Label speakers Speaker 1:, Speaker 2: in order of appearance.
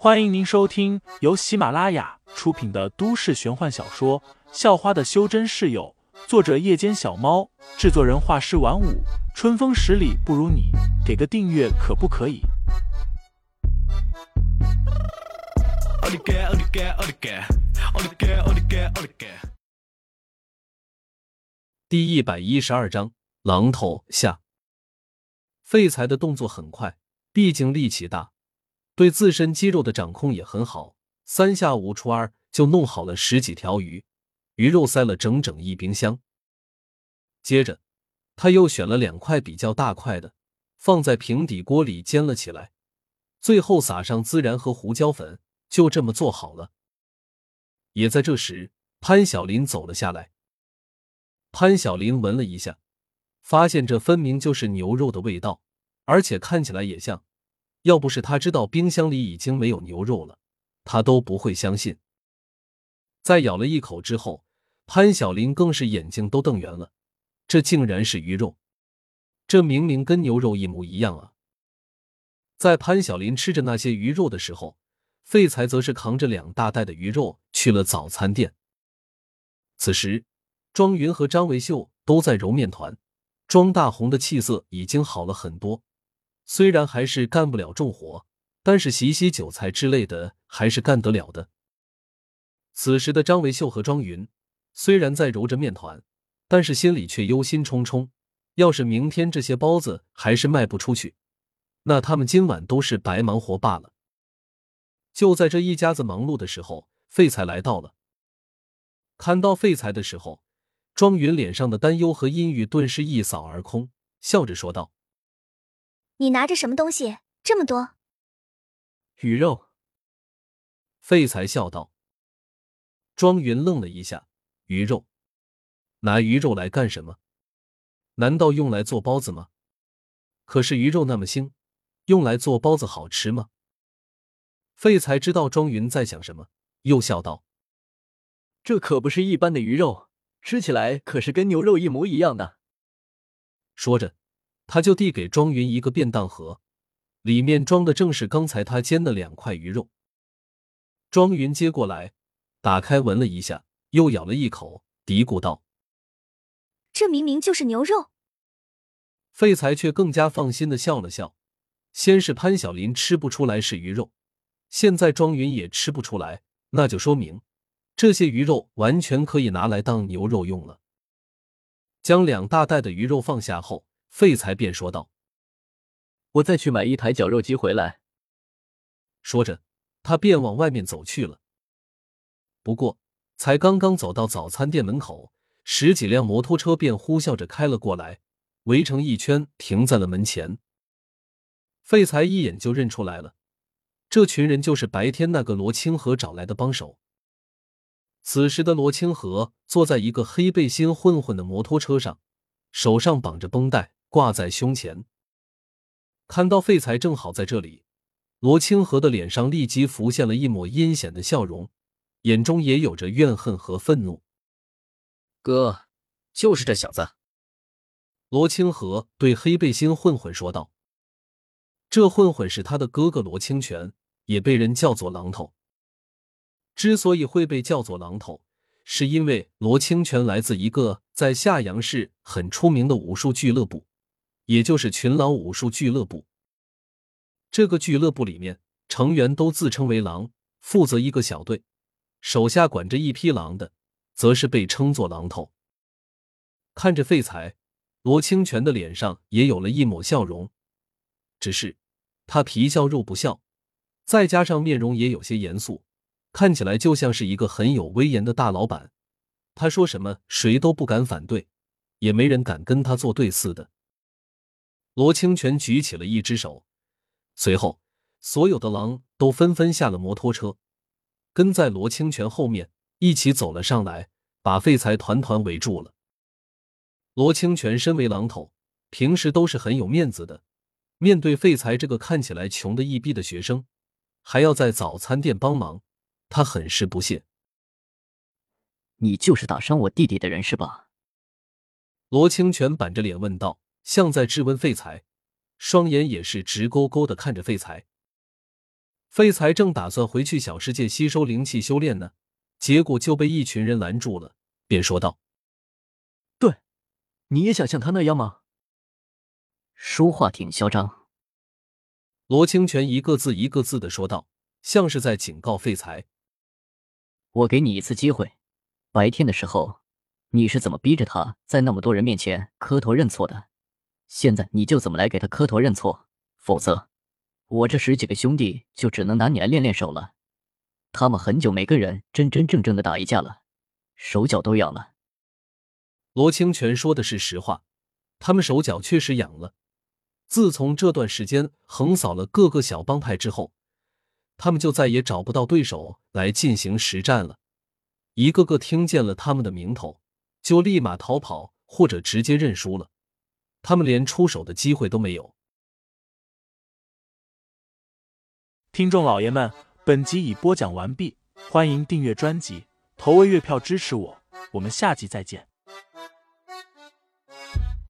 Speaker 1: 欢迎您收听由喜马拉雅出品的都市玄幻小说《校花的修真室友》，作者：夜间小猫，制作人：画师晚舞，春风十里不如你，给个订阅可不可以？
Speaker 2: 第一百一十二章，榔头下。废材的动作很快，毕竟力气大。对自身肌肉的掌控也很好，三下五除二就弄好了十几条鱼，鱼肉塞了整整一冰箱。接着，他又选了两块比较大块的，放在平底锅里煎了起来，最后撒上孜然和胡椒粉，就这么做好了。也在这时，潘晓林走了下来。潘晓林闻了一下，发现这分明就是牛肉的味道，而且看起来也像。要不是他知道冰箱里已经没有牛肉了，他都不会相信。在咬了一口之后，潘晓林更是眼睛都瞪圆了。这竟然是鱼肉，这明明跟牛肉一模一样啊！在潘晓林吃着那些鱼肉的时候，废材则是扛着两大袋的鱼肉去了早餐店。此时，庄云和张维秀都在揉面团，庄大红的气色已经好了很多。虽然还是干不了重活，但是洗洗韭菜之类的还是干得了的。此时的张维秀和庄云虽然在揉着面团，但是心里却忧心忡忡。要是明天这些包子还是卖不出去，那他们今晚都是白忙活罢了。就在这一家子忙碌的时候，废材来到了。看到废材的时候，庄云脸上的担忧和阴郁顿时一扫而空，笑着说道。
Speaker 3: 你拿着什么东西这么多？
Speaker 4: 鱼肉。
Speaker 2: 废材笑道。庄云愣了一下，鱼肉？拿鱼肉来干什么？难道用来做包子吗？可是鱼肉那么腥，用来做包子好吃吗？废材知道庄云在想什么，又笑道：“
Speaker 4: 这可不是一般的鱼肉，吃起来可是跟牛肉一模一样的。”
Speaker 2: 说着。他就递给庄云一个便当盒，里面装的正是刚才他煎的两块鱼肉。庄云接过来，打开闻了一下，又咬了一口，嘀咕道：“
Speaker 3: 这明明就是牛肉。”
Speaker 2: 废材却更加放心的笑了笑。先是潘晓林吃不出来是鱼肉，现在庄云也吃不出来，那就说明这些鱼肉完全可以拿来当牛肉用了。将两大袋的鱼肉放下后。废材便说道：“
Speaker 4: 我再去买一台绞肉机回来。”
Speaker 2: 说着，他便往外面走去了。不过，才刚刚走到早餐店门口，十几辆摩托车便呼啸着开了过来，围成一圈，停在了门前。废材一眼就认出来了，这群人就是白天那个罗清河找来的帮手。此时的罗清河坐在一个黑背心混混的摩托车上，手上绑着绷带。挂在胸前，看到废材正好在这里，罗清河的脸上立即浮现了一抹阴险的笑容，眼中也有着怨恨和愤怒。
Speaker 5: 哥，就是这小子。
Speaker 2: 罗清河对黑背心混混说道：“这混混是他的哥哥罗清泉，也被人叫做榔头。之所以会被叫做榔头，是因为罗清泉来自一个在夏阳市很出名的武术俱乐部。”也就是群狼武术俱乐部。这个俱乐部里面成员都自称为狼，负责一个小队，手下管着一批狼的，则是被称作狼头。看着废材，罗清泉的脸上也有了一抹笑容，只是他皮笑肉不笑，再加上面容也有些严肃，看起来就像是一个很有威严的大老板。他说什么，谁都不敢反对，也没人敢跟他作对似的。罗清泉举起了一只手，随后所有的狼都纷纷下了摩托车，跟在罗清泉后面一起走了上来，把废材团团围住了。罗清泉身为狼头，平时都是很有面子的，面对废材这个看起来穷的一逼的学生，还要在早餐店帮忙，他很是不屑。
Speaker 4: 你就是打伤我弟弟的人是吧？
Speaker 2: 罗清泉板着脸问道。像在质问废材，双眼也是直勾勾的看着废材。废材正打算回去小世界吸收灵气修炼呢，结果就被一群人拦住了，便说道：“
Speaker 4: 对，你也想像他那样吗？”
Speaker 5: 说话挺嚣张。
Speaker 2: 罗清泉一个字一个字的说道，像是在警告废材：“
Speaker 5: 我给你一次机会，白天的时候你是怎么逼着他在那么多人面前磕头认错的？现在你就怎么来给他磕头认错，否则……”我这十几个兄弟就只能拿你来练练手了，他们很久没跟人真真正正的打一架了，手脚都痒了。
Speaker 2: 罗清泉说的是实话，他们手脚确实痒了。自从这段时间横扫了各个小帮派之后，他们就再也找不到对手来进行实战了。一个个听见了他们的名头，就立马逃跑或者直接认输了，他们连出手的机会都没有。
Speaker 1: 听众老爷们，本集已播讲完毕，欢迎订阅专辑，投喂月票支持我，我们下集再见。